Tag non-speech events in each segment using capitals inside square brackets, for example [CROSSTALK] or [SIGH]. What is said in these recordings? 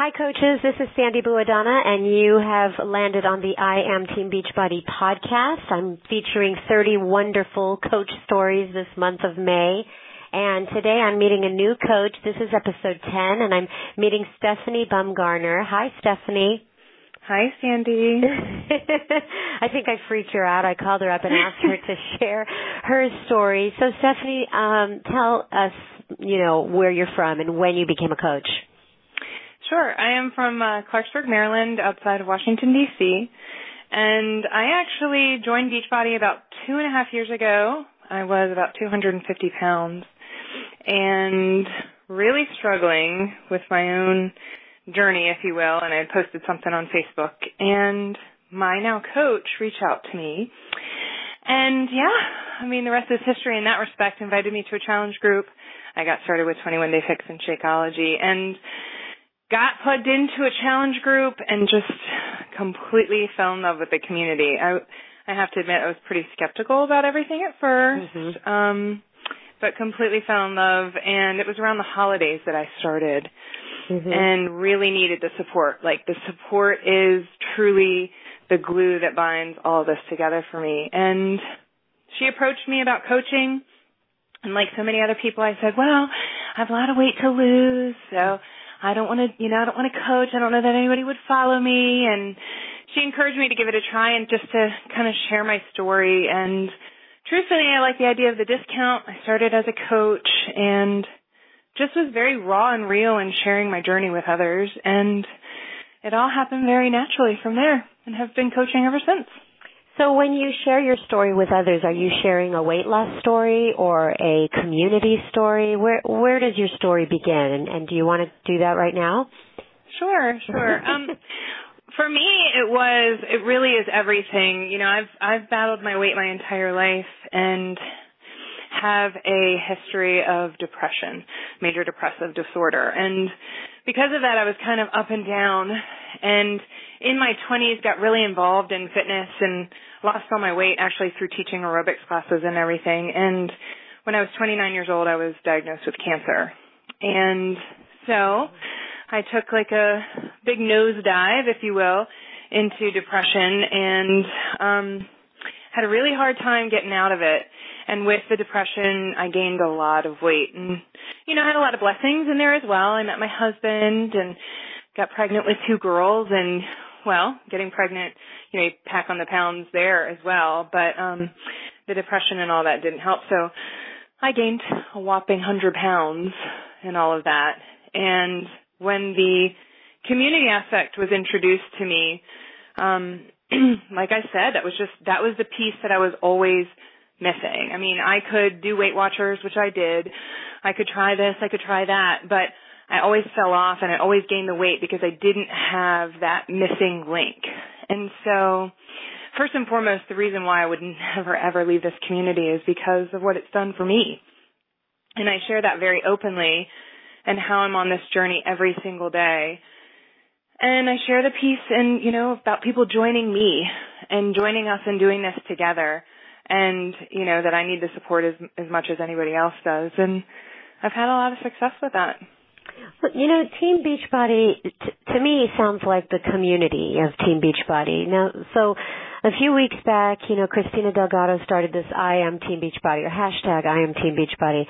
Hi, coaches. This is Sandy Buadana, and you have landed on the I Am Team Beachbody podcast. I'm featuring 30 wonderful coach stories this month of May. And today I'm meeting a new coach. This is episode 10, and I'm meeting Stephanie Bumgarner. Hi, Stephanie. Hi, Sandy. [LAUGHS] I think I freaked her out. I called her up and asked her to [LAUGHS] share her story. So, Stephanie, um, tell us, you know, where you're from and when you became a coach. Sure. I am from uh, Clarksburg, Maryland, outside of Washington, D.C. And I actually joined Beachbody about two and a half years ago. I was about 250 pounds and really struggling with my own journey, if you will. And I had posted something on Facebook. And my now coach reached out to me. And yeah, I mean, the rest is history in that respect. Invited me to a challenge group. I got started with 21 Day Fix and Shakeology. And got plugged into a challenge group and just completely fell in love with the community. I I have to admit I was pretty skeptical about everything at 1st mm-hmm. um, but completely fell in love. And it was around the holidays that I started, mm-hmm. and really needed the support. Like the support is truly the glue that binds all this together for me. And she approached me about coaching. And like so many other people, I said, well, I have a lot of weight to lose. So I don't want to, you know, I don't want to coach. I don't know that anybody would follow me. And she encouraged me to give it a try and just to kind of share my story. And truthfully, I like the idea of the discount. I started as a coach and just was very raw and real in sharing my journey with others. And it all happened very naturally from there and have been coaching ever since. So when you share your story with others, are you sharing a weight loss story or a community story? Where where does your story begin? And, and do you want to do that right now? Sure, sure. [LAUGHS] um, for me, it was it really is everything. You know, I've I've battled my weight my entire life and have a history of depression, major depressive disorder, and because of that, I was kind of up and down. And in my 20s, got really involved in fitness and lost all my weight actually through teaching aerobics classes and everything. And when I was 29 years old, I was diagnosed with cancer. And so I took like a big nosedive, if you will, into depression and um had a really hard time getting out of it. And with the depression, I gained a lot of weight and you know, I had a lot of blessings in there as well. I met my husband and got pregnant with two girls and well, getting pregnant, you know, you pack on the pounds there as well, but um the depression and all that didn't help. So I gained a whopping 100 pounds and all of that. And when the community aspect was introduced to me, um [CLEARS THROAT] like I said, that was just that was the piece that I was always missing. I mean, I could do Weight Watchers, which I did. I could try this, I could try that, but I always fell off and I always gained the weight because I didn't have that missing link. And so, first and foremost, the reason why I would never ever leave this community is because of what it's done for me. And I share that very openly and how I'm on this journey every single day. And I share the piece and, you know, about people joining me and joining us and doing this together. And, you know, that I need the support as, as much as anybody else does. And I've had a lot of success with that. You know, Team Beachbody t- to me sounds like the community of Team Beachbody. Now, so a few weeks back, you know, Christina Delgado started this I am Team Beachbody or hashtag I am Team Beachbody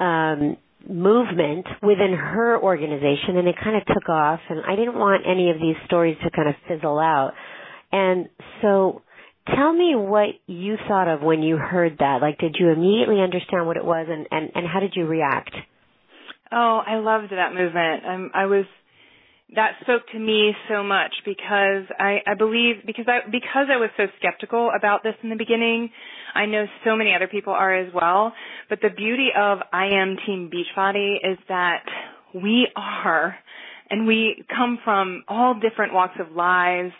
um, movement within her organization, and it kind of took off. And I didn't want any of these stories to kind of fizzle out. And so, tell me what you thought of when you heard that. Like, did you immediately understand what it was, and and, and how did you react? Oh, I loved that movement. I'm, I was that spoke to me so much because I, I believe because I because I was so skeptical about this in the beginning. I know so many other people are as well. But the beauty of I am Team Beachbody is that we are and we come from all different walks of lives.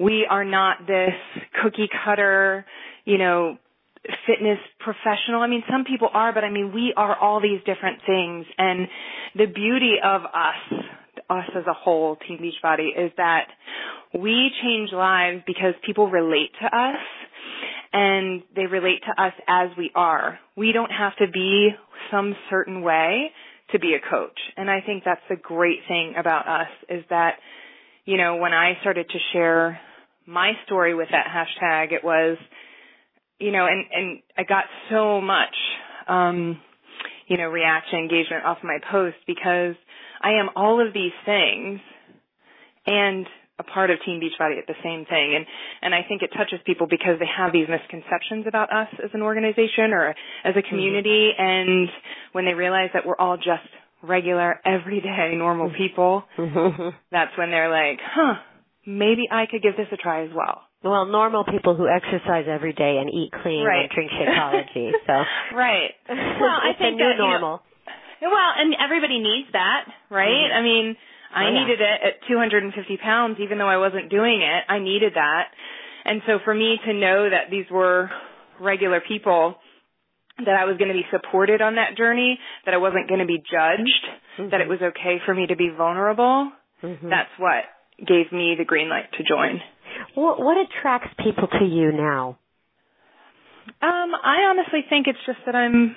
We are not this cookie cutter, you know, fitness professional. I mean, some people are, but I mean, we are all these different things. And the beauty of us, us as a whole, Team Beachbody, is that we change lives because people relate to us and they relate to us as we are. We don't have to be some certain way to be a coach. And I think that's the great thing about us is that, you know, when I started to share my story with that hashtag, it was, you know, and, and I got so much, um, you know, reaction, engagement off my post because I am all of these things and a part of Team Beachbody at the same thing. And, and I think it touches people because they have these misconceptions about us as an organization or as a mm-hmm. community. Mm-hmm. And when they realize that we're all just regular, everyday, normal mm-hmm. people, [LAUGHS] that's when they're like, huh, maybe I could give this a try as well. Well, normal people who exercise every day and eat clean right. and drink Shakeology. So [LAUGHS] right. Well, I think the new that, normal. You know, well, and everybody needs that, right? Mm-hmm. I mean, I oh, yeah. needed it at 250 pounds, even though I wasn't doing it. I needed that. And so for me to know that these were regular people, that I was going to be supported on that journey, that I wasn't going to be judged, mm-hmm. that it was okay for me to be vulnerable, mm-hmm. that's what gave me the green light to join. What, what attracts people to you now? Um, I honestly think it's just that I'm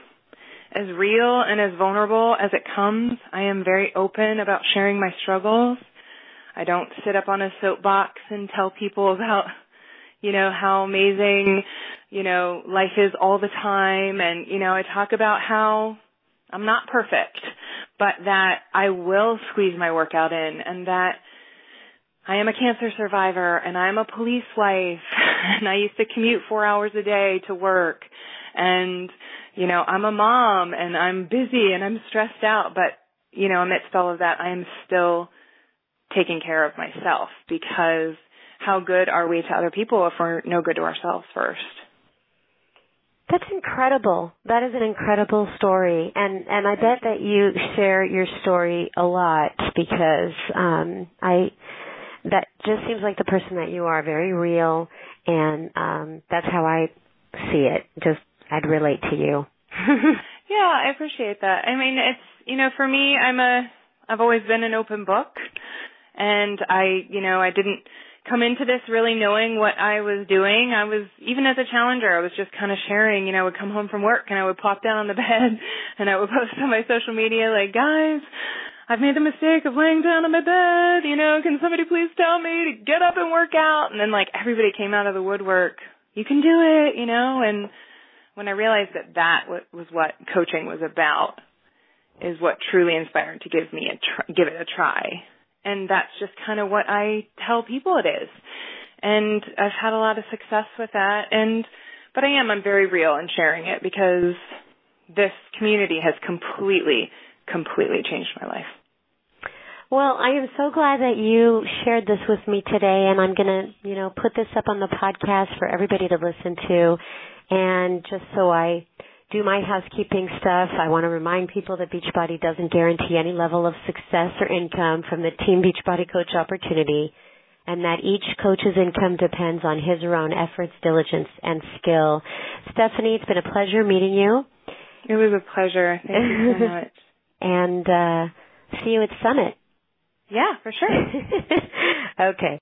as real and as vulnerable as it comes. I am very open about sharing my struggles. I don't sit up on a soapbox and tell people [LAUGHS] about, you know, how amazing, you know, life is all the time. And, you know, I talk about how I'm not perfect, but that I will squeeze my workout in and that I am a cancer survivor and I'm a police wife [LAUGHS] and I used to commute four hours a day to work and you know, I'm a mom and I'm busy and I'm stressed out, but, you know, amidst all of that, I am still taking care of myself because how good are we to other people if we're no good to ourselves first? That's incredible. That is an incredible story. And and I bet that you share your story a lot because um I that just seems like the person that you are, very real and um that's how I see it. Just I'd relate to you. [LAUGHS] yeah, I appreciate that. I mean, it's you know, for me, I'm a I've always been an open book, and I you know I didn't come into this really knowing what I was doing. I was even as a challenger, I was just kind of sharing. You know, I would come home from work and I would plop down on the [LAUGHS] bed and I would post on my social media like, guys. I've made the mistake of laying down on my bed, you know, can somebody please tell me to get up and work out? And then like everybody came out of the woodwork. You can do it, you know, and when I realized that that was what coaching was about, is what truly inspired to give me a tr- give it a try. And that's just kind of what I tell people it is. And I've had a lot of success with that. And but I am I'm very real in sharing it because this community has completely completely changed my life. Well, I am so glad that you shared this with me today and I'm going to, you know, put this up on the podcast for everybody to listen to and just so I do my housekeeping stuff, I want to remind people that Beachbody doesn't guarantee any level of success or income from the Team Beachbody Coach opportunity and that each coach's income depends on his or her own efforts, diligence, and skill. Stephanie, it's been a pleasure meeting you. It was a pleasure. Thank you so [LAUGHS] much. And uh, see you at Summit. Yeah, for sure. [LAUGHS] okay.